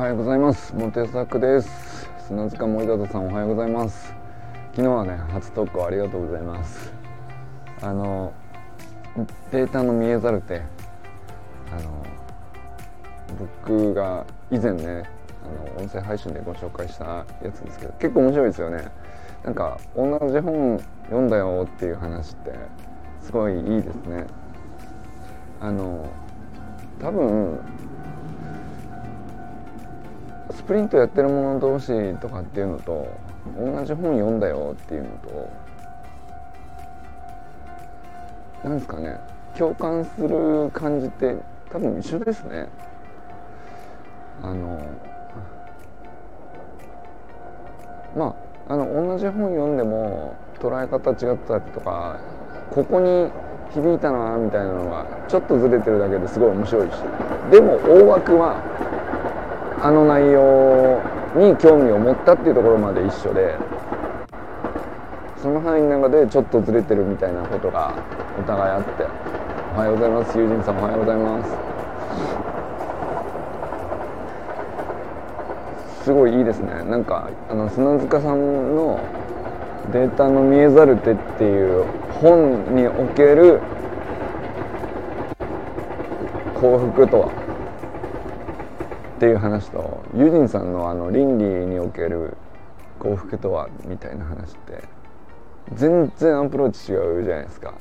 はようございます。モテサクです。砂塚森田さんおはようございます。昨日はね初投稿ありがとうございます。あのデータの見えざる手あの僕が以前ねあの音声配信でご紹介したやつですけど結構面白いですよね。なんか同じ本読んだよっていう話ってすごいいいですね。あの多分スプリントやってる者同士とかっていうのと同じ本読んだよっていうのとなんですかね共感する感じって多分一緒ですね。あのまああの同じ本読んでも捉え方違ったりとかここに響いたなみたいなのがちょっとずれてるだけですごい面白いし。でも大枠はあの内容に興味を持ったっていうところまで一緒でその範囲の中でちょっとずれてるみたいなことがお互いあっておはようございます友人さんおはようございます。すごいいいですね。なんかあの砂塚さんの「データの見えざる手」っていう本における幸福とは？っていう話とユジンさんのあの倫理における幸福とはみたいな話って全然アプローチ違うじゃないですか。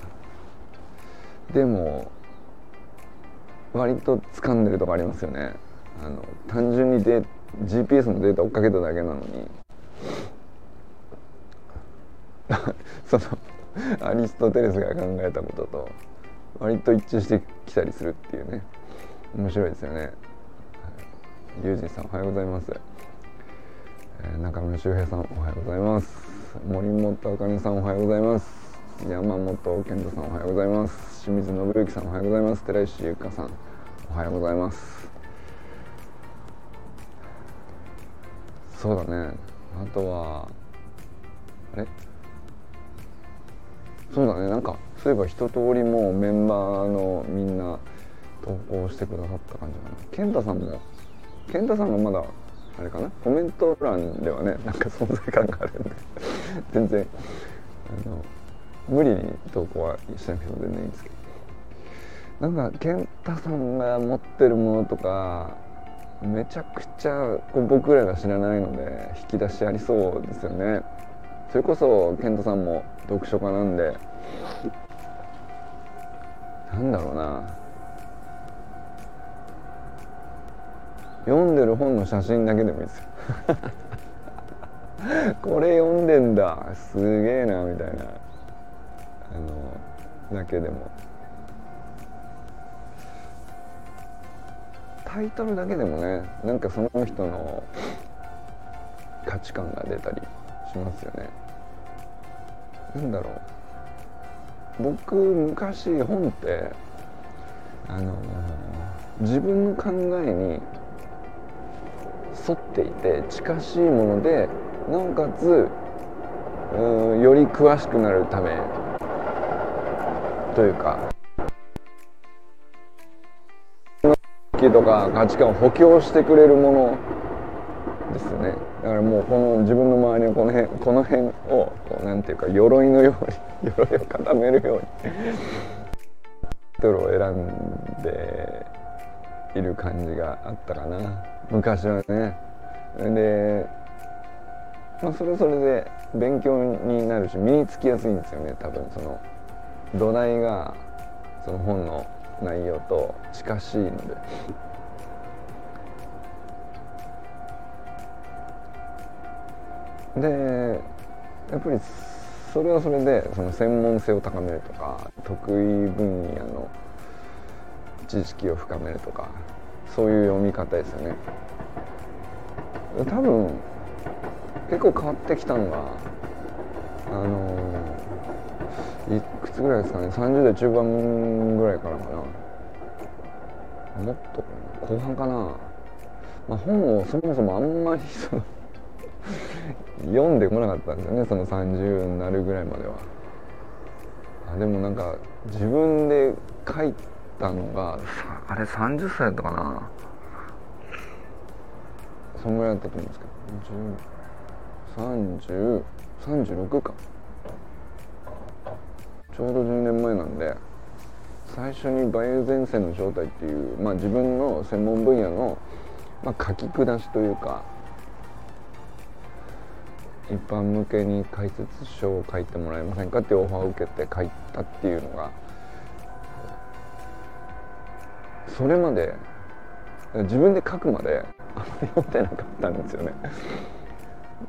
でも割と掴んでるとこありますよね。あの単純にデ GPS のデータ追っかけただけなのに。そのアリストテレスが考えたことと割と一致してきたりするっていうね。面白いですよね。ユージさんおはようございます、えー、中村修平さんおはようございます。森本あかねさんおはようございます。山本健太さんおはようございます。清水信之さんおはようございます。寺石ゆかさんおはようございます。そうだね。あとはあれ？そうだね。なんかそういえば一通りもうメンバーのみんな投稿してくださった感じかな。健太さんも健太さんがまだあれかな？コメント欄ではねなんか存在感があるんで。全然あの無理に投稿はしなくても全然いいんですけど。なんか健太さんが持ってるものとかめちゃくちゃこう僕らが知らないので引き出しありそうですよね。それこそ健太さんも読書家なんで。なんだろうな。読んでる本の写真だけでもいいですよ。これ読んでんだ。すげえなみたいな。あのだけでも。タイトルだけでもねなんかその人の価値観が出たりしますよね。なんだろう。僕昔本ってあの自分の考えに沿っていて近しいものでなおかつうんより詳しくなるためというか。とか価値観を補強してくれるものですね。だからもうこの自分の周りのこの辺この辺をこうなんていうか鎧のように 鎧を固めるように トルを選んでいる感じがあったかな。昔はねでまあそれそれで勉強になるし身につきやすいんですよね多分その土台がその本の内容と近しいので。でやっぱりそれはそれでその専門性を高めるとか得意分野の知識を深めるとかそういう読み方ですよね。多分結構変わってきたのがあのいくつぐらいですかね。30代中盤ぐらいからかな。もっと後半かな、まあ、本をそもそもあんまり 読んでこなかったんですよね。その30になるぐらいまでは。あでもなんか自分で書いてたのがあれ30歳だったかな？そんぐらいだったと思うんですけど。3036か。ちょうど10年前なんで最初に梅雨前線の状態っていう、まあ、自分の専門分野の、まあ、書き下しというか一般向けに解説書を書いてもらえませんかっていうオファーを受けて書いたっていうのがそれまで自分で書くまであんまり読んでなかったんですよね。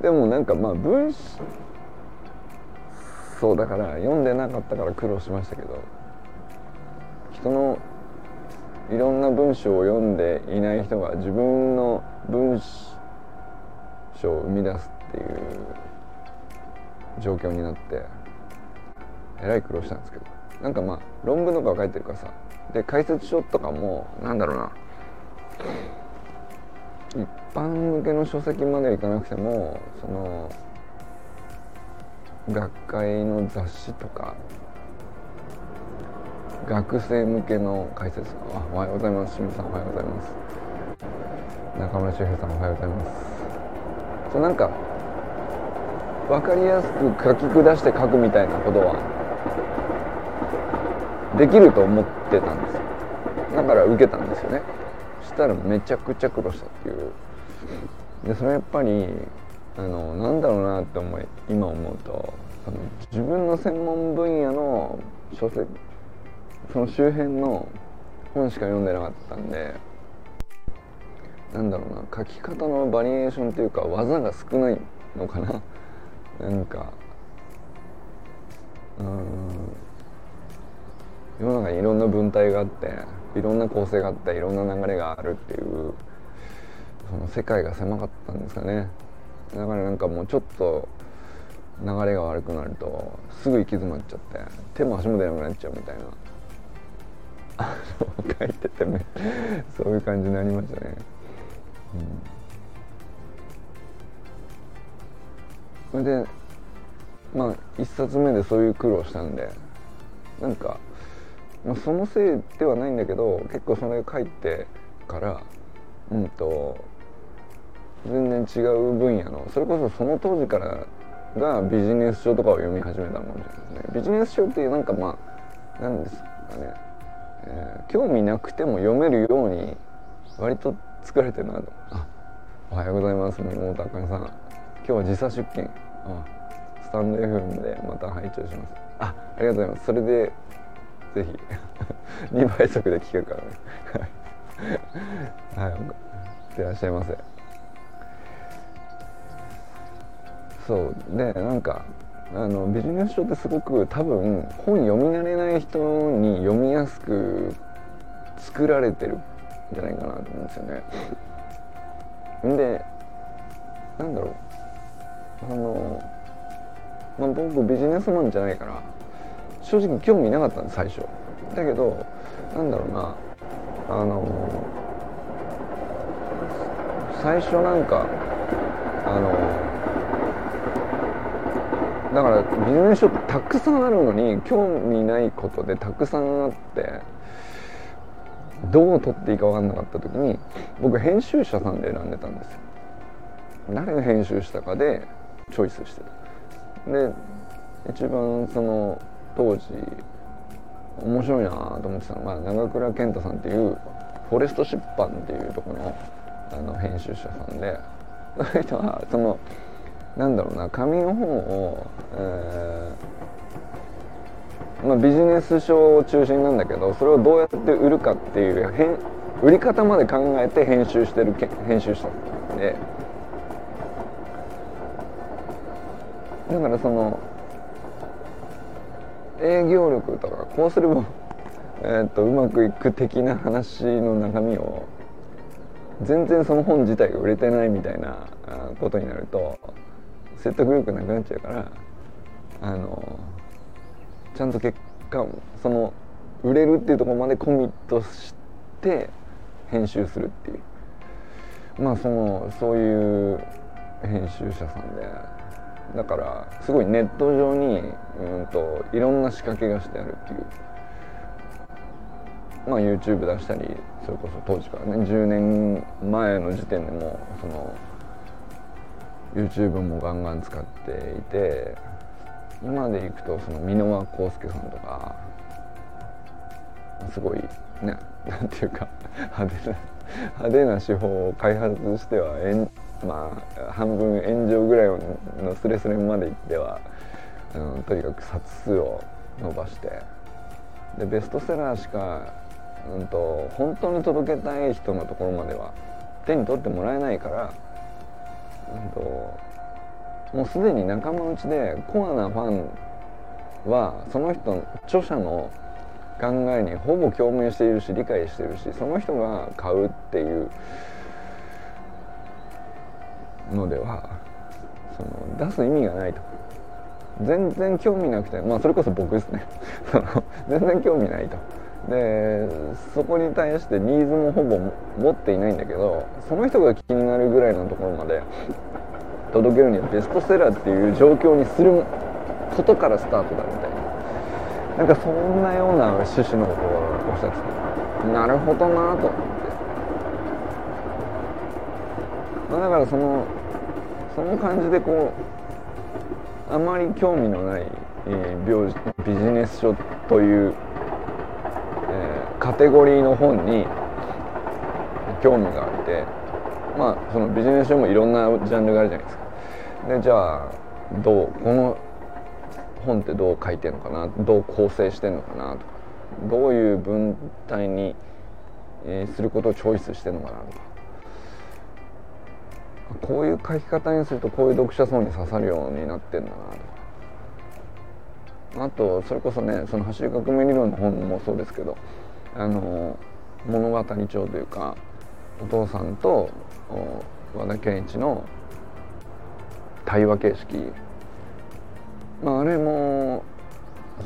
でもなんかまあ文そうだから読んでなかったから苦労しましたけど人のいろんな文章を読んでいない人が自分の文章を生み出すっていう状況になってえらい苦労したんですけど。なんかまあ論文とか書いてるからさで解説書とかもなんだろうな。一般向けの書籍まではいかなくてもその学会の雑誌とか学生向けの解説あおはようございます。清水さんおはようございます。中村修平さんおはようございます。そうなんか分かりやすく書き下して書くみたいなことはできると思ってたんですよ。だから受けたんですよね。そしたらめちゃくちゃ苦労したっていう。でそれやっぱりあのなんだろうなって思い今思うとその自分の専門分野の書籍その周辺の本しか読んでなかったんでなんだろうな書き方のバリエーションっていうか技が少ないのかな。なんかうん世の中にいろんな文体があっていろんな構成があっていろんな流れがあるっていうその世界が狭かったんですかね。だからなんかもうちょっと流れが悪くなるとすぐ行き詰まっちゃって手も足も出なくなっちゃうみたいな。書いててね。そういう感じになりましたね。うん、それでまあ一冊目でそういう苦労したんでなんか、まあ、そのせいではないんだけど結構それ書いてからうんと全然違う分野のそれこそその当時からがビジネス書とかを読み始めたもんじゃないですね。ビジネス書っていうなんかまあ何ですかね。えー、興味なくても読めるように割と作られてるなと。あ。おはようございます桃田あかねさん。今日は時差出勤。あ。スタンド FM でまた拝聴します。あ。ありがとうございます。それでぜひ。2倍速で聞けるからね。はい。い。ってらっしゃいませ。そう。でなんかあのビジネス書ってすごく多分本読み慣れない人に読みやすく作られてるんじゃないかなと思うんですよね。でなんだろう。あの、まあ、僕ビジネスマンじゃないから正直興味なかったんです最初。だけどなんだろうな。あの最初なんかあのだからビジネス書ってたくさんあるのに興味ないことでたくさんあってどう取っていいか分かんなかった時に僕編集者さんで選んでたんですよ。誰が編集したかでチョイスしてた。で一番その当時面白いなと思ってたのが長倉健太さんっていうフォレスト出版っていうところのあの編集者さんでその人はそのなんだろうな紙の本を、えー、まあ、ビジネス書を中心なんだけどそれをどうやって売るかっていう売り方まで考えて編集してる編集者で。だからその営業力とかこうすれば、えー、とうまくいく的な話の中身を全然その本自体が売れてないみたいなことになると説得力なくなっちゃうからあのちゃんと結果その売れるっていうとこまでコミットして編集するっていう。まあそのそういう編集者さんでだからすごいネット上にうんといろんな仕掛けがしてあるっていう。まあ、YouTube 出したりそれこそ当時からね10年前の時点でもその YouTube もガンガン使っていて今でいくとその箕輪康介さんとかすごいねなんていうか派手な派手な手法を開発してはまあ半分炎上ぐらいのスレスレまでいってはあのとにかく冊数を伸ばしてでベストセラーしか、うんと、本当に届けたい人のところまでは手に取ってもらえないから、うんと、もうすでに仲間内でコアなファンはその人著者の考えにほぼ共鳴しているし理解しているしその人が買うっていうのではその出す意味がないと。全然興味なくてまあそれこそ僕ですね。全然興味ないと。でそこに対してニーズもほぼ持っていないんだけどその人が気になるぐらいのところまで届けるにはベストセラーっていう状況にすることからスタートだみたいな。なんかそんなような趣旨のことをおっしゃっててなるほどなと思って、まあ、だからそのその感じでこうあまり興味のない、えー、ビジネス書という、えー、カテゴリーの本に興味があってまあそのビジネス書もいろんなジャンルがあるじゃないですか。でじゃあどうこの本ってどう書いてるのかな？どう構成してるのかな？とかどういう文体に、えー、することをチョイスしてるのかな？とか。こういう書き方にするとこういう読者層に刺さるようになってんだな。とあとそれこそねその走り革命理論の本もそうですけどあの物語帳というかお父さんと和田健一の対話形式。まああれも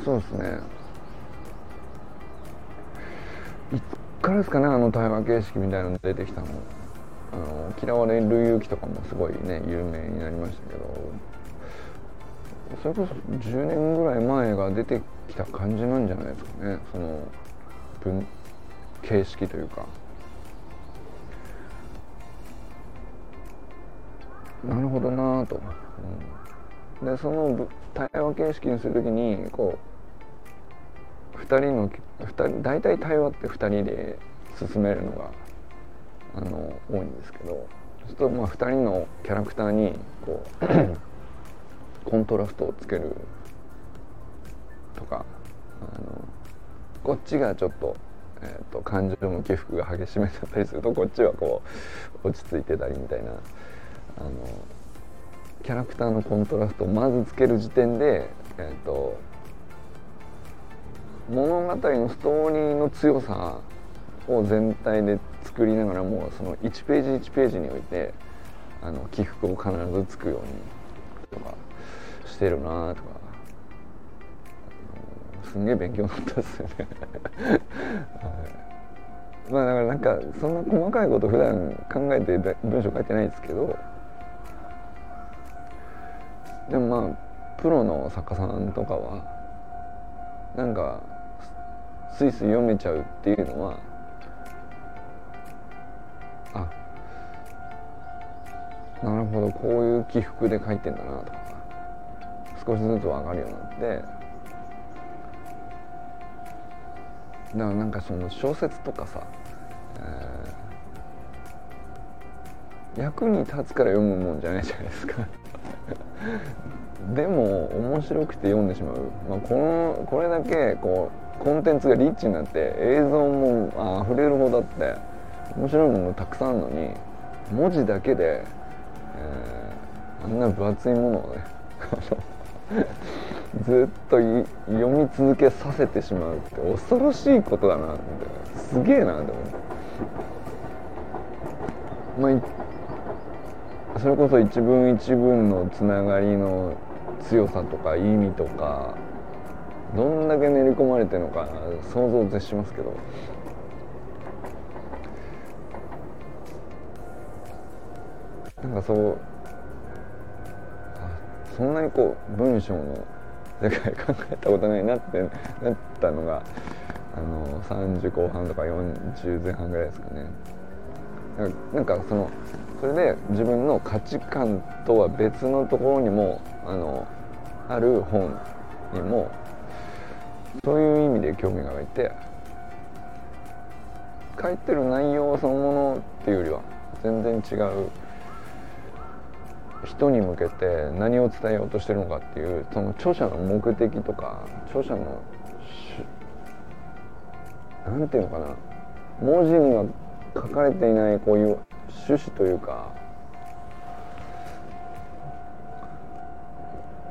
そうですね。いつからですかねあの対話形式みたいなの出てきたのあの。嫌われる勇気とかもすごいね有名になりましたけどそれこそ10年ぐらい前が出てきた感じなんじゃないですかねその文形式というか。なるほどなと、うん、でその対話形式にする時にこう2人の2人大体対話って2人で進めるのがあの多いんですけどそうするとまあ2人のキャラクターにこう コントラストをつけるとかあのこっちがちょっと,、えーと、感情の起伏が激しめだったりするとこっちはこう落ち着いてたりみたいなあのキャラクターのコントラストをまずつける時点で、えーと物語のストーリーの強さを全体で作りながらもその1ページ1ページにおいてあの起伏を必ずつくようにとかしてるなとか。すんげえ勉強になったですよね。はい、まあだからなんかそんな細かいこと普段考えて文章書いてないですけど。でもまあプロの作家さんとかはなんかスイスイ読めちゃうっていうのはあなるほどこういう起伏で書いてんだなと。か少しずつ分かるようになって。だからなんかその小説とかさ、えー、役に立つから読むもんじゃないじゃないですか。でも面白くて読んでしまう、まあ、このこれだけこうコンテンツがリッチになって映像もあ溢れるほどあって。面白いものたくさんあるのに文字だけであんな分厚いものをね ずっと読み続けさせてしまうって恐ろしいことだなってすげえなって。まあ、それこそ一文一文のつながりの強さとか意味とかどんだけ練り込まれてるのか想像絶しますけどなんかそうそんなにこう文章の世界考えたことないなってなったのがあの30後半とか40前半ぐらいですかね。なんかそのそれで自分の価値観とは別のところにもあのある本にもそういう意味で興味が湧いて書いてる内容そのものっていうよりは全然違う人に向けて何を伝えようとしてるのかっていうその著者の目的とか著者の何て言うのかな。文字には書かれていないこういう趣旨というか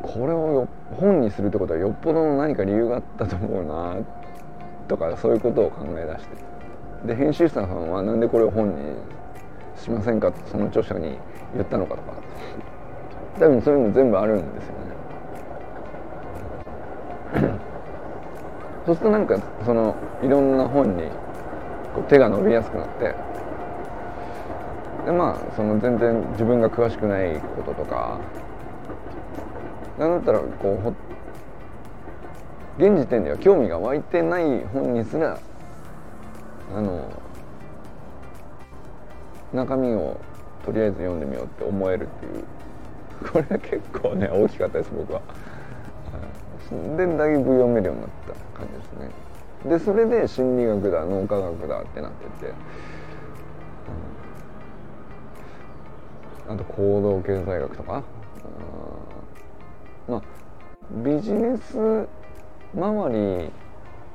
これを本にするってことはよっぽどの何か理由があったと思うなとかそういうことを考え出して。で編集者さんはなんでこれを本にしませんかってその著者に言ったのかとか。多分そういうの全部あるんですよね。そうするとなんかそのいろんな本にこう手が伸びやすくなってでまあその全然自分が詳しくないこととかなんだったらこうほ現時点では興味が湧いてない本にすらあの中身をとりあえず読んでみようって思えるっていう。これは結構ね 大きかったです僕は。でだいぶ読めるようになった感じですね。でそれで心理学だ脳科学だってなってて、うん、あと行動経済学とか、まあビジネス周りっ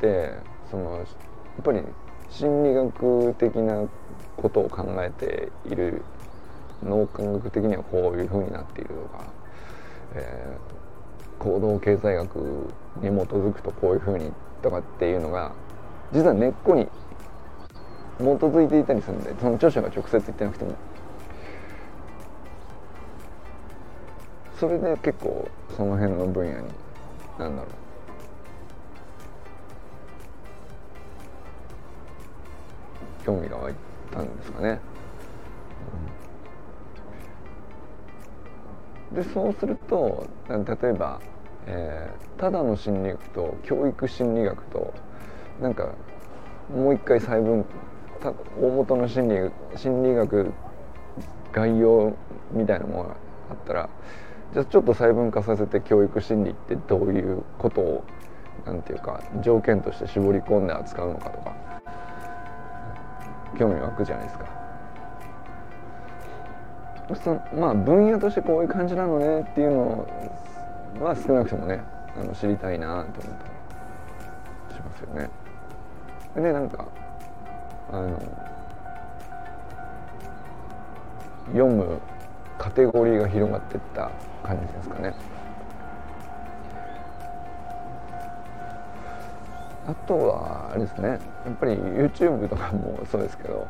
てそのやっぱり心理学的なことを考えている脳科学的にはこういうふうになっているとか、えー、行動経済学に基づくとこういうふうにとかっていうのが実は根っこに基づいていたりするんでその著者が直接言ってなくてもそれで結構その辺の分野に何だろう興味が湧いたんですかね。うんでそうすると例えば、えー、ただの心理学と教育心理学となんかもう一回細分た大元の心理心理学概要みたいなものがあったらじゃあちょっと細分化させて教育心理ってどういうことをなんていうか条件として絞り込んで扱うのかとか興味湧くじゃないですか。そのまあ分野としてこういう感じなのねっていうのは少なくともねあの知りたいなと思ったりしますよね。でなんかあの読むカテゴリーが広がってった感じですかね。あとはあれですねやっぱり YouTube とかもそうですけど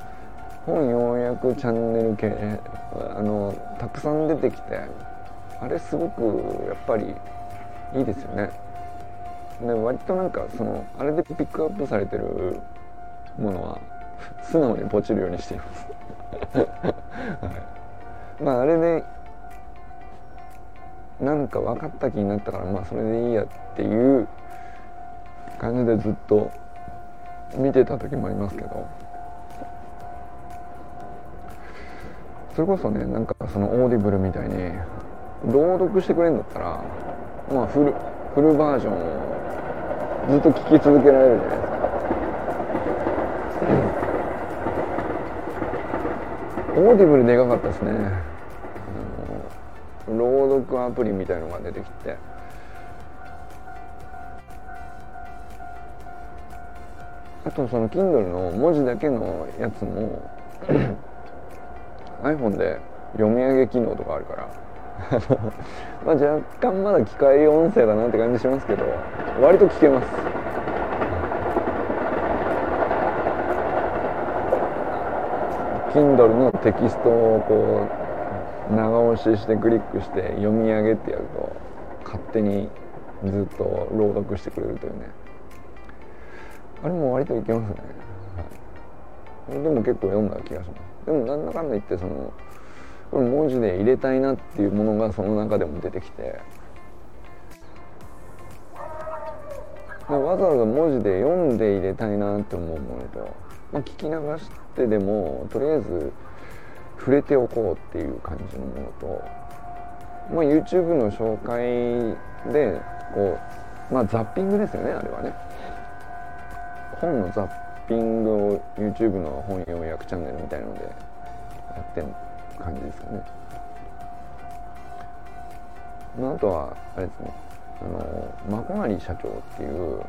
本要約チャンネル系あのたくさん出てきてあれすごくやっぱりいいですよね。で割となんかそのあれでピックアップされてるものは素直にポチるようにしています。はい、まああれでなんか分かった気になったからまあそれでいいやっていう感じでずっと見てた時もありますけど。それこそねなんかその Audible みたいに朗読してくれるんだったらまあフルフルバージョンをずっと聞き続けられるじゃないですか。 Audible でかかったですね。朗読アプリみたいのが出てきて。あとその Kindle の文字だけのやつも iPhone で読み上げ機能とかあるから。まあ若干まだ機械音声だなって感じしますけど割と聞けます。Kindle のテキストをこう長押ししてクリックして読み上げってやると勝手にずっと朗読してくれるというね。あれも割といけますね、はい、でも結構読んだ気がします。でもなんだかんだ言ってその文字で入れたいなっていうものがその中でも出てきて。わざわざ文字で読んで入れたいなって思うものと、まあ、聞き流してでもとりあえず触れておこうっていう感じのものと、まあ、YouTube の紹介でこう、まあ、ザッピングですよねあれはね。本のザッピングを YouTube の本要約チャンネルみたいなのでやってる感じですかね、まあ、あとはあれですね。あのマコナリ社長っていう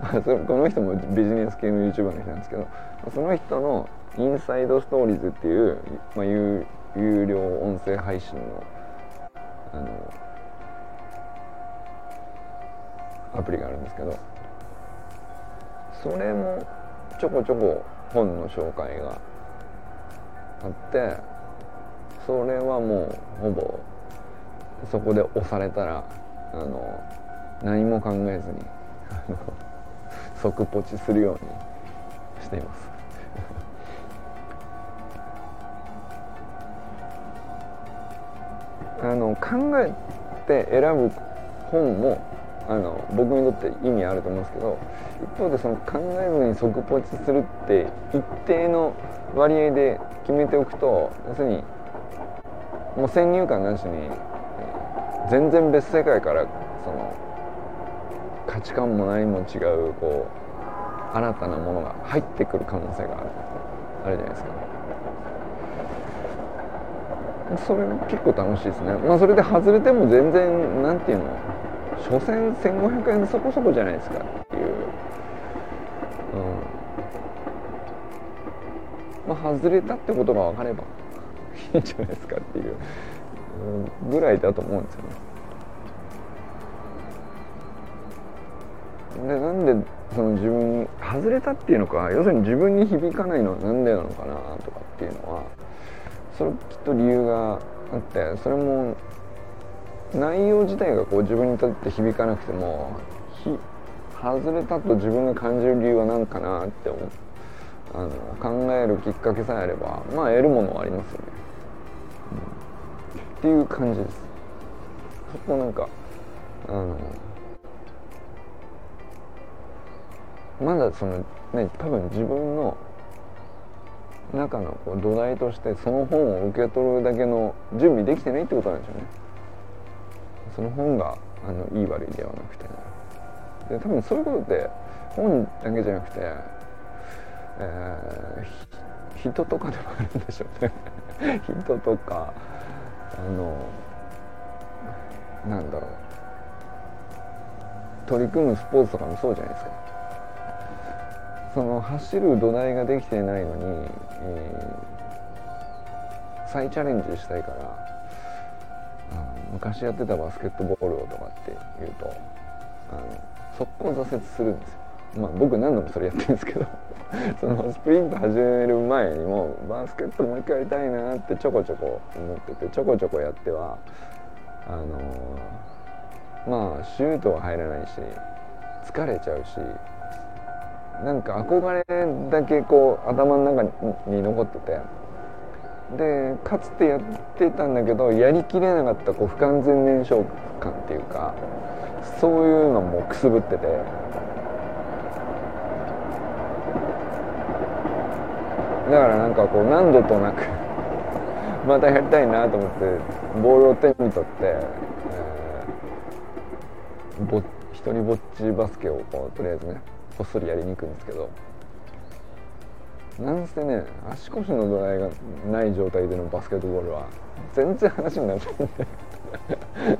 あのこの人もビジネス系の YouTuber の人なんですけどその人のインサイドストーリーズっていう、まあ、有有料音声配信のあのアプリがあるんですけどそれもちょこちょこ本の紹介があってそれはもうほぼそこで押されたらあの何も考えずに 即ポチするようにしています。あの考えて選ぶ本もあの僕にとって意味あると思うんですけど一方でその考えずに即ポチするって一定の割合で決めておくと要するにもう先入観なしに全然別世界からその価値観も何も違うこう新たなものが入ってくる可能性があるあるじゃないですか。それ結構楽しいですねまあそれで外れても全然なんていうの所詮1500円そこそこじゃないですかっていう、まあ外れたってことが分かればいいんじゃないですかっていう、ぐらいだと思うんですよね。でなんでその自分に外れたっていうのか要するに自分に響かないのは何でなのかなとかっていうのはそれきっと理由があってそれも内容自体がこう自分にとって響かなくても外れたと自分が感じる理由は何かなって思うあの考えるきっかけさえあればまあ得るものはありますよね、うん、っていう感じです。そこなんかあのまだそのね多分自分の中のこう土台としてその本を受け取るだけの準備できてないってことなんでしょうね。その本があのいい悪いではなくて、ね、で多分そういうことって本だけじゃなくて、えー、人とかでもあるんでしょうね。人とかあのなんだろう。取り組むスポーツとかもそうじゃないですか。その走る土台ができてないのに、えー、再チャレンジしたいから昔やってたバスケットボールをとかって言うとあの速攻挫折するんですよ。まあ僕何度もそれやってるんですけど そのスプリント始める前にもバスケットもう一回やりたいなってちょこちょこ思っててちょこちょこやってはあのー、まあシュートは入らないし疲れちゃうしなんか憧れだけこう頭の中に残っててでかつてやってたんだけどやりきれなかったこう不完全燃焼感っていうかそういうのもくすぶっててだからなんかこう何度となく またやりたいなと思ってボールを手に取って、えー、ぼ一人ぼっちバスケをこうとりあえずねこっそりやりに行くんですけどなんせね足腰の土台がない状態でのバスケットボールは全然話にならないんで、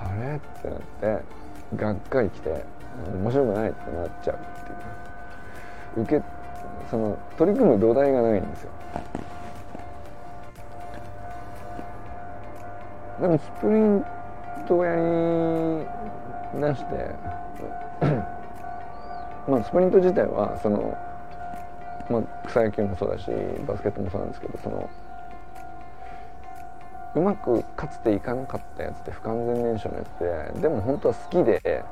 あれ？ってなってがっかりきて面白くない？ってなっちゃう。受けその取り組む土台がないんですよ。でもスプリントをやりだして まあ、スプリント自体はその、まあ、草野球もそうだしバスケットもそうなんですけどそのうまくかつていかなかったやつって不完全燃焼のやつででも本当は好きで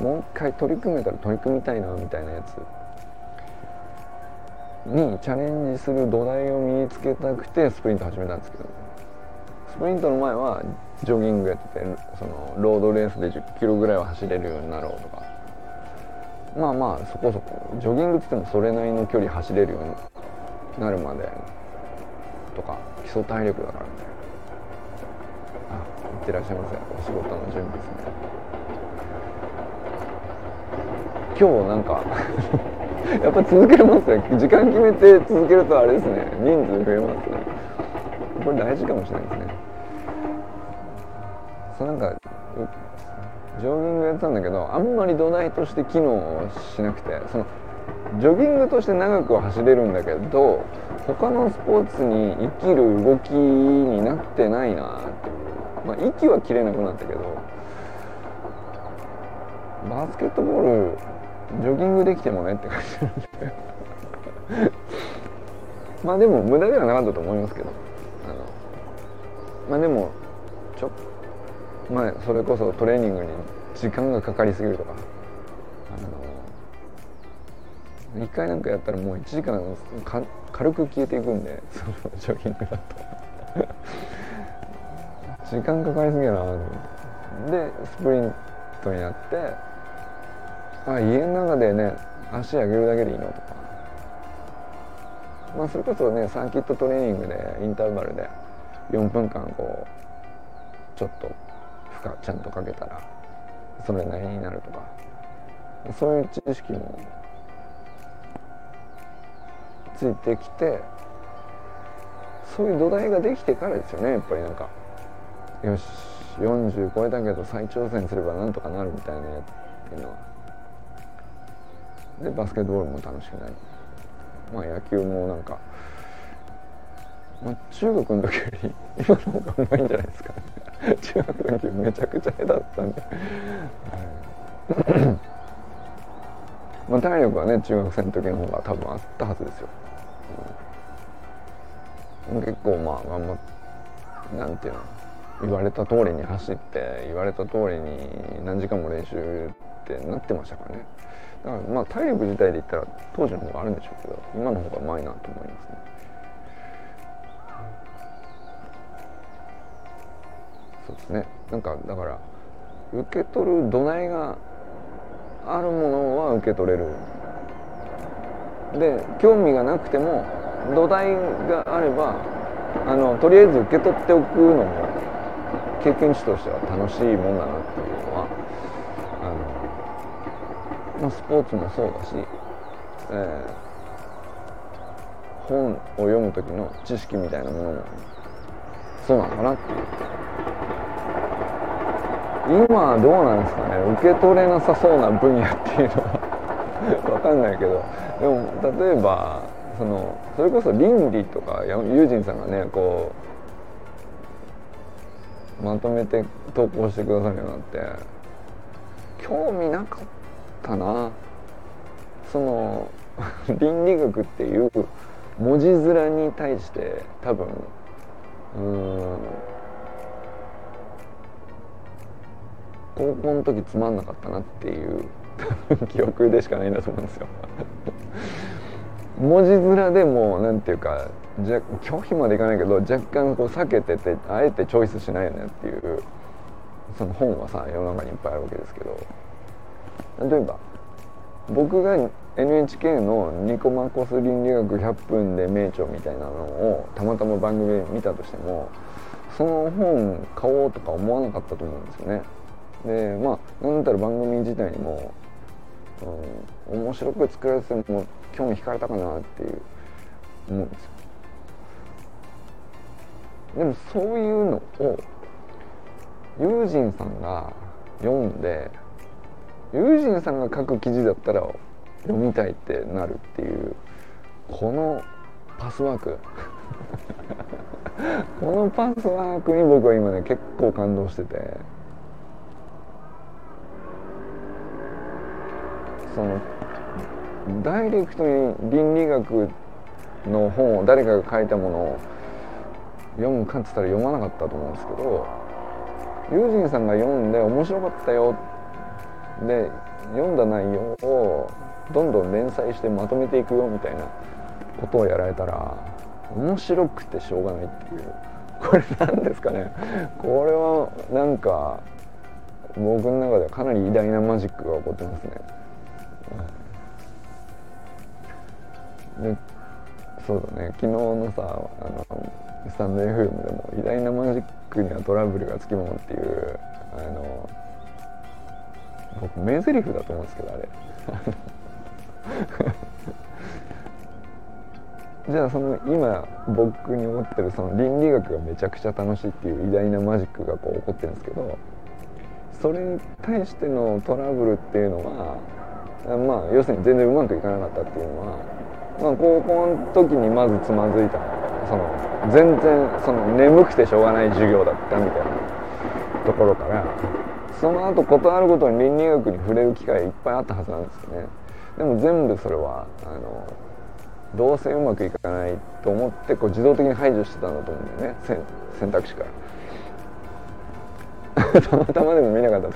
もう一回取り組めたら取り組みたいなみたいなやつ。にチャレンジする土台を身につけたくてスプリント始めたんですけど。スプリントの前はジョギングやっててそのロードレースで1 0キロぐらいは走れるようになろうとか。まあまあそこそこ。ジョギングっつってもそれなりの距離走れるようになるまでとか基礎体力だから。みたいなあいってらっしゃいませ。お仕事の準備ですね。今日なんかやっぱ続けますね時間決めて続けるとあれですね。人数増えますね。これ大事かもしれないですね。そうなんかジョギングやってたんだけどあんまり土台として機能しなくてそのジョギングとして長くは走れるんだけど他のスポーツに生きる動きになってないな。ってまあ息は切れなくなったけどバスケットボールジョギングできてもねって感じなんで。まあでも無駄ではなかったと思いますけど。あのまあでもちょまあそれこそトレーニングに時間がかかりすぎるとか。あの一回なんかやったらもう1時間か軽く消えていくんでそのジョギングだと。時間かかりすぎやなと思って。でスプリントになってあ家の中でね足上げるだけでいいのとか。まあそれこそねサーキットトレーニングでインターバルで4分間こうちょっと負荷ちゃんとかけたらそれなりになるとか。そういう知識もついてきてそういう土台ができてからですよねやっぱり。なんかよし40超えたけど再挑戦すればなんとかなるみたいなやっていうのは。でバスケットボールも楽しくなりまあ野球もなんか、まあ、中学の時より今の方がうまいんじゃないですか、ね、中学の時めちゃくちゃ下手だったんで、まあ体力はね中学生の時の方が多分あったはずですよ、うん、結構まあ頑張ってなんていうの言われた通りに走って言われた通りに何時間も練習ってなってましたからね。だからまあ体力自体で言ったら当時の方があるんでしょうけど今の方がうまいなと思いますね。そうですね。なんかだから受け取る土台があるものは受け取れる。で興味がなくても土台があればあのとりあえず受け取っておくのも経験値としては楽しいもんだなっていうのは、スポーツもそうだし、えー、本を読む時の知識みたいなものもそうなのかなっていう。今どうなんですかね。受け取れなさそうな分野っていうのは 分かんないけど。でも例えばそのそれこそ倫理とかユージンさんがねこうまとめて投稿してくださるようになって興味なかったな。その 倫理学っていう文字面に対して多分うん高校の時つまんなかったなっていう 記憶でしかないんだと思うんですよ。文字面でもなんていうかじゃ拒否までいかないけど若干こう避けててあえてチョイスしないよねっていうその本はさ世の中にいっぱいあるわけですけど。例えば僕が NHK の「ニコマコス倫理学100分で名著」みたいなのをたまたま番組で見たとしてもその本買おうとか思わなかったと思うんですよね。でまあなんだったら番組自体にも、うん、面白く作られてても興味惹かれたかなっていう思うんですよ。でもそういうのを友人さんが読んで友人さんが書く記事だったら読みたいってなるっていうこのパスワーク。このパスワークに僕は今ね結構感動してて。そのダイレクトに倫理学の本を誰かが書いたものを読むかっつったら読まなかったと思うんですけど友人さんが読んで面白かったよってで読んだ内容をどんどん連載してまとめていくよみたいなことをやられたら面白くてしょうがないっていう。これ何ですかね。これはなんか僕の中ではかなり偉大なマジックが起こってますね、でそうだね。昨日のさあのスタンド FM でも偉大なマジックにはトラブルがつきものっていうあの僕名台詞だと思うんですけどあれ。じゃあその今僕に思ってるその倫理学がめちゃくちゃ楽しいっていう偉大なマジックがこう起こってるんですけどそれに対してのトラブルっていうのはまあ要するに全然うまくいかなかったっていうのは、まあ、高校の時にまずつまずいたその全然その眠くてしょうがない授業だったみたいなところからその後事あるごとに倫理学に触れる機会いっぱいあったはずなんですよね。でも全部それはあのどうせうまくいかないと思ってこう自動的に排除してたんだと思うんだよね。選択肢から。たまたまでも見なかった。と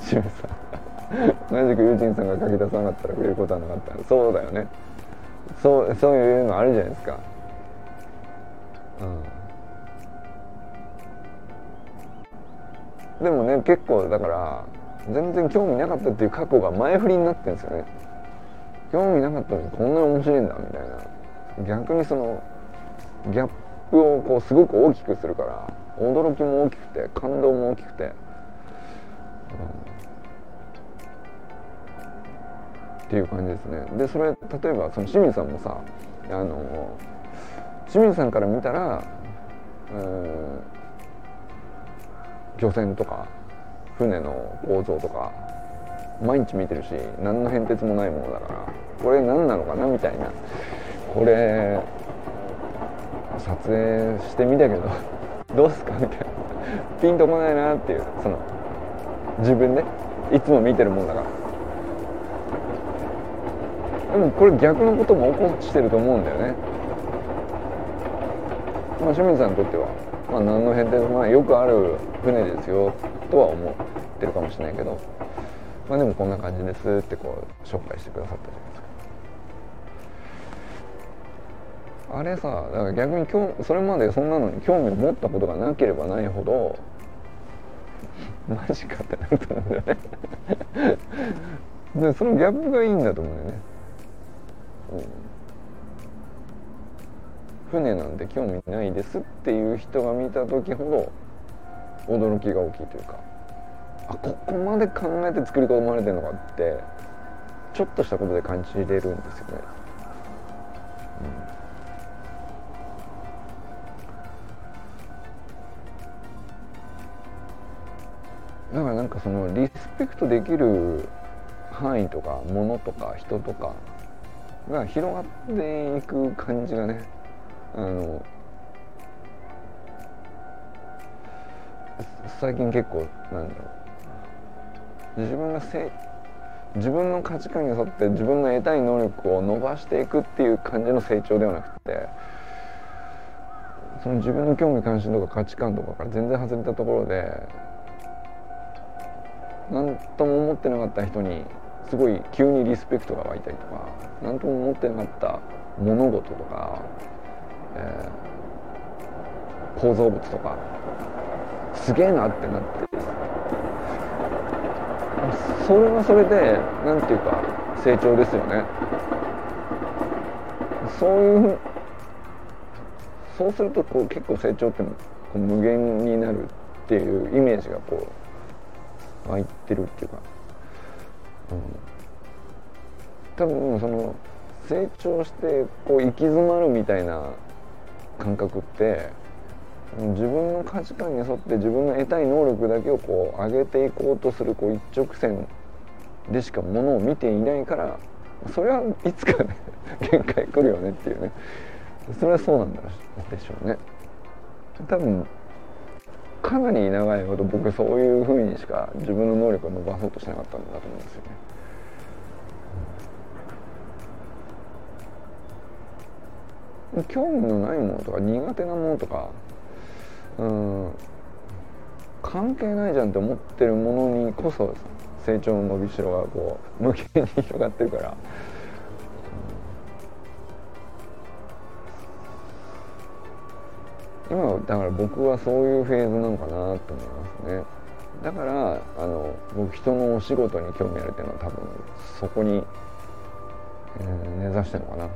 清水さん。同じくユージンさんが書き出さなかったら触れることはなかった。そうだよね。そうそういうのあるじゃないですか。うん、でもね結構だから全然興味なかったっていう過去が前振りになってるんですよね。興味なかったのにこんなに面白いんだみたいな。逆にそのギャップをこうすごく大きくするから驚きも大きくて感動も大きくて、うん、っていう感じですね。でそれ例えばその清水さんもさあの清水さんから見たらうん、漁船とか船の構造とか毎日見てるし何の変哲もないものだからこれ何なのかなみたいな。これ撮影してみたけど どうすかみたいな。ピンとこないなっていうその自分でいつも見てるもんだから。でもこれ逆のことも起こしてると思うんだよね。まあ、清水さんにとっては、まあ、何の変哲もない。よくある船ですよとは思ってるかもしれないけど、まあ、でもこんな感じですってこう紹介してくださったじゃないですか。あれさだから逆に今日それまでそんなのに興味を持ったことがなければないほどマジかってなると思うんだよね。でそのギャップがいいんだと思うんだよね、うん。船なんて興味ないですっていう人が見た時ほど驚きが大きいというかあここまで考えて作り込まれてるのかってちょっとしたことで感じれるんですよね。うん、だからなんかそのリスペクトできる範囲とかものとか人とかが広がっていく感じがねあの最近結構なんだろう。自分がせ自分の価値観に沿って自分の得たい能力を伸ばしていくっていう感じの成長ではなくてその自分の興味関心とか価値観とかから全然外れたところで何とも思ってなかった人にすごい急にリスペクトが湧いたりとか何とも思ってなかった物事とかえー、構造物とかすげえなってなって。それはそれで何ていうか成長ですよね。そういうそうするとこう結構成長ってこう無限になるっていうイメージがこう湧いてるっていうか、うん、多分その成長してこう行き詰まるみたいな感覚って自分の価値観に沿って自分の得たい能力だけをこう上げていこうとするこう一直線でしかものを見ていないからそれはいつかね限界来るよねっていうね。それはそうなんだでしょうね。多分かなり長いほど僕そういうふうにしか自分の能力を伸ばそうとしなかったんだと思うんですよね。興味のないものとか苦手なものとかうん。関係ないじゃんって思ってるものにこそ成長の伸びしろがこう無限に広がってるから。今だから僕はそういうフェーズなのかなと思いますね。だからあの僕人のお仕事に興味あるっていうのは多分そこに、えー、根ざしてるのかな。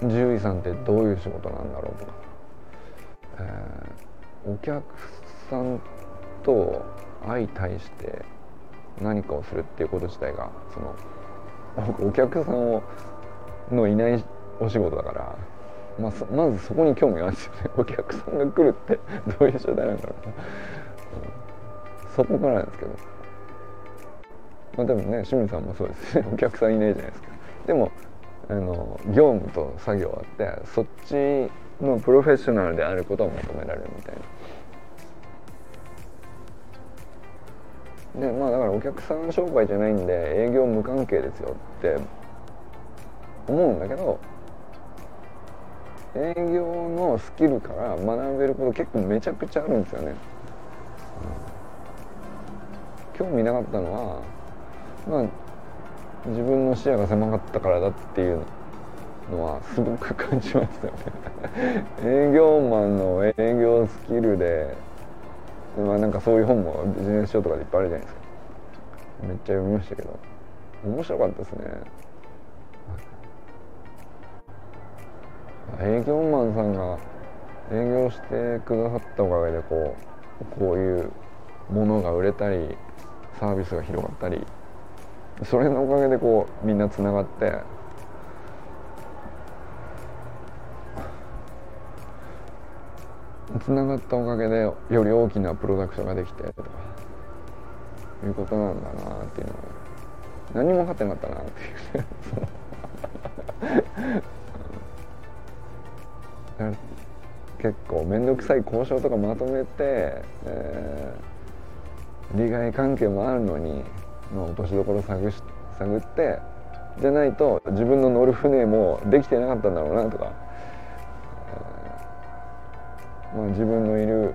獣医さんってどういう仕事なんだろうとか、えー、お客さんと相対して何かをするっていうこと自体がそのお客さんをのいないお仕事だからまあ、まずそこに興味があるんですよね。お客さんが来るってどういう状態なんだろう。な、そこからなんですけど。まあでもね清水さんもそうですね。お客さんいないじゃないですか。でもあの業務と作業あってそっちのプロフェッショナルであることを求められるみたいな。でまあだからお客さん商売じゃないんで営業無関係ですよって思うんだけど営業のスキルから学べること結構めちゃくちゃあるんですよね、興味なかったのはまあ自分の視野が狭かったからだっていうのはすごく感じましたよね。営業マンの営業スキルで。まあなんかそういう本もビジネス書とかでいっぱいあるじゃないですか。めっちゃ読みましたけど。面白かったですね。営業マンさんが営業してくださったおかげでこうこういうものが売れたりサービスが広がったりそれのおかげでこうみんなつながってつながったおかげでより大きなプロダクションができてとかいうことなん。だなっていうのは何も分かってなかったなっていう結構面倒くさい交渉とかまとめて、えー、利害関係もあるのに、まあ、落としどころ探し探ってじゃないと自分の乗る船もできてなかったん。だろうなとか、まあ、自分のいる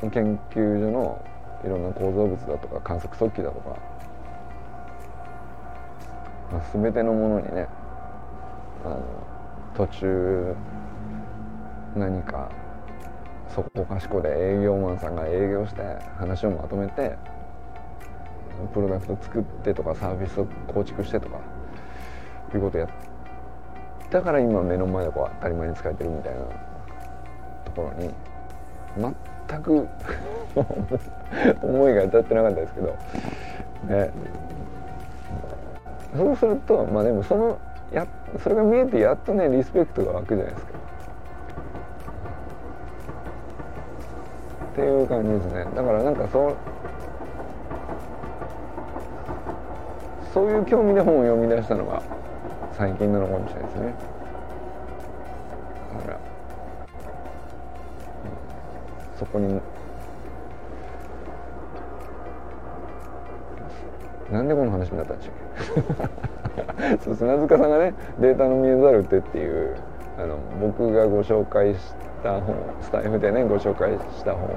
研究所のいろんな構造物だとか観測速記だとか、まあ、全てのものにねあの途中何かそこかしこで営業マンさんが営業して話をまとめてプロダクト作ってとかサービスを構築してとかいうことやだから今目の前でこう当たり前に使えてるみたいなところに全く 思いが至ってなかったですけど、ね、そうするとまあでもそのやそれが見えてやっとねリスペクトが湧くじゃないですか。っていう感じですね。だからなんかそうそういう興味で本を読み出したのが最近なのかもしれないですね。だから、そこに。なんでこの話になったんでしょうそう砂塚さんがね「データの見えざる手」っていうあの僕がご紹介した本スタイフでねご紹介した本を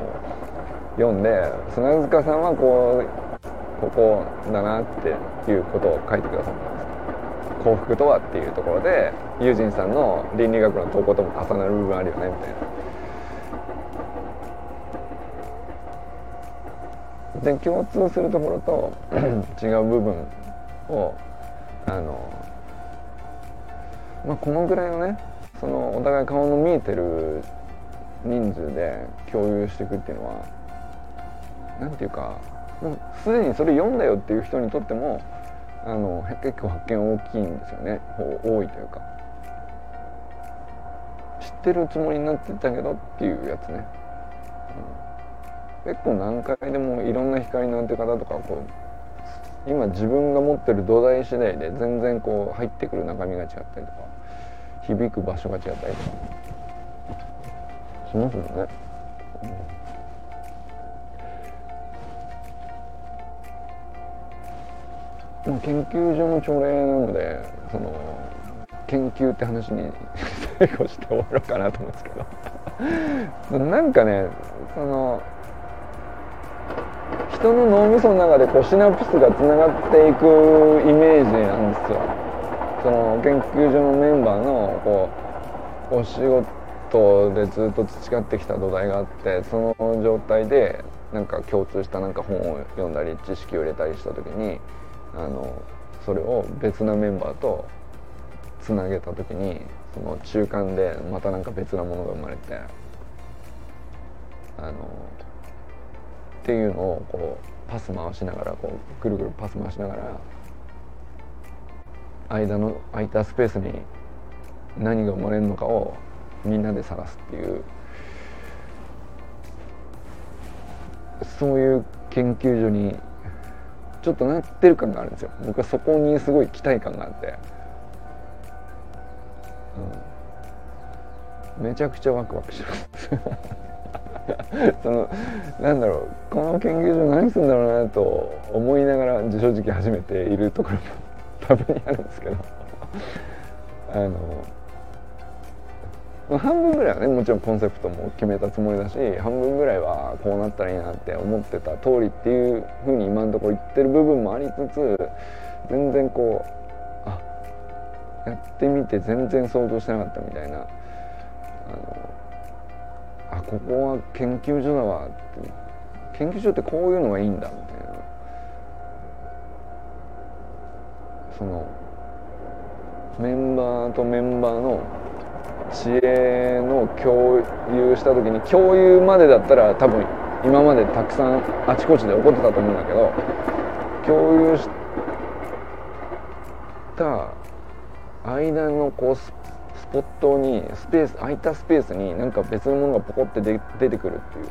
読んで砂塚さんはこうここだなっていうことを書いてくださったんです。幸福とはっていうところでユージンさんの倫理学の投稿とも重なる部分あるよねみたいな。で共通するところと 違う部分をあのまあこのぐらいのねそのお互い顔の見えてる人数で共有していくっていうのは何ていうかもうすでにそれ読んだよっていう人にとってもあの結構発見大きいんですよね。多いというか。知ってるつもりになってたけどっていうやつね、うん、結構何回でもいろんな光の当て方とかこう今自分が持ってる土台次第で全然こう入ってくる中身が違ったりとか響く場所が違ったりとか。しますもん。ね。まあ、研究所の朝礼なのでその研究って話に 最後して終わろうかなと思うんですけど。なんかねその人の脳みその中でこうシナプスがつながっていくイメージなんですよ。その研究所のメンバーのこうお仕事でずっと培ってきた土台があってその状態でなんか共通したなんか本を読んだり知識を入れたりした時にあのそれを別なメンバーとつなげた時にその中間でまたなんか別なものが生まれてあのっていうのをこうパス回しながらこうぐるぐるパス回しながら間の空いたスペースに何が生まれるのかをみんなで探すっていうそういう研究所にちょっとなってる感があるんですよ。僕はそこにすごい期待感があって、うん、めちゃくちゃワクワクします。そのなんだろうこの研究所何するんだろうなと思いながら正直始めているところも 多分にあるんですけど。あの半分ぐらいはねもちろんコンセプトも決めたつもりだし半分ぐらいはこうなったらいいなって思ってた通りっていうふうに今のところ言ってる部分もありつつ全然こうあやってみて全然想像してなかったみたいなあのあここは研究所だわ。って研究所ってこういうのがいいんだ。みたいな。そのメンバーとメンバーの知恵の共有した時に共有までだったら多分今までたくさんあちこちで起こってたと思うんだけど共有した間のこうスポットにスペース空いたスペースになんか別のものがポコって出てくるっていう。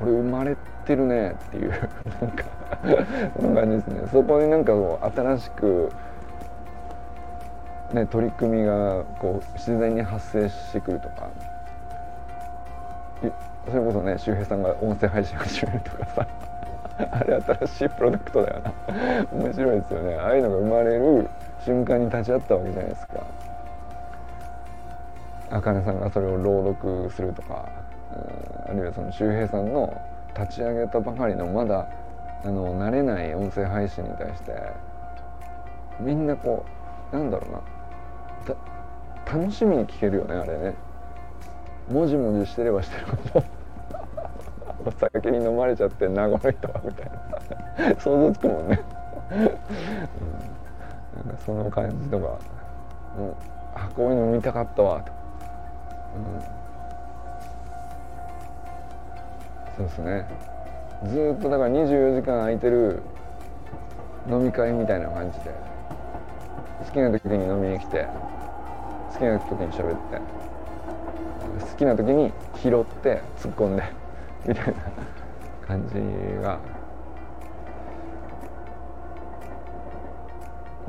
これ生まれてるね。っていう。なんかそんな感じですね。そこになんかこう新しくね、取り組みがこう自然に発生してくるとか。それこそね周平さんが音声配信始めるとかさ。あれ新しいプロダクトだよな。面白いですよね。ああいうのが生まれる瞬間に立ち会ったわけじゃないですか。あかねさんがそれを朗読するとかあるいはその周平さんの立ち上げたばかりのまだあの慣れない音声配信に対してみんなこうなんだろうな楽しみに聞けるよねあれね。もじもじしてればしてるほどお酒に飲まれちゃって名残いたわみたいな。想像つくもんね、うん、なんかその感じとか、うん、あこういうの見たかったわと、うん、そうですね。ずっとだから24時間空いてる飲み会みたいな感じで好きな時に飲みに来て好きな時に喋って好きな時に拾って突っ込んでみたいな感じが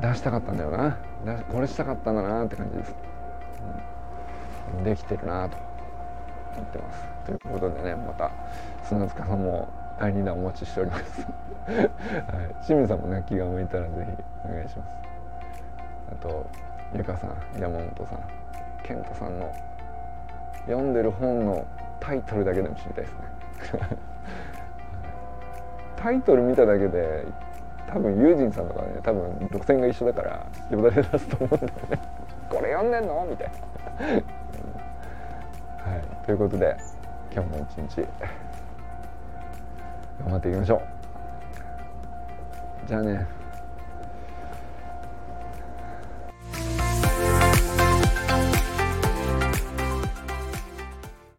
出したかったんだよな。これしたかったんだなって感じです、できてるなと思ってます。ということでねまた砂塚さんも第2弾お待ちしております。はい、清水さんもね気が向いたらぜひお願いします。あとゆかさん山本さん健太さんの読んでる本のタイトルだけでも知りたいですね。タイトル見ただけで多分ユージンさんとかね多分独占が一緒だからよだれ出すと思うんだよね。これ読んでんの？みたいな。はい。ということで今日も一日頑張っていきましょう。じゃあね。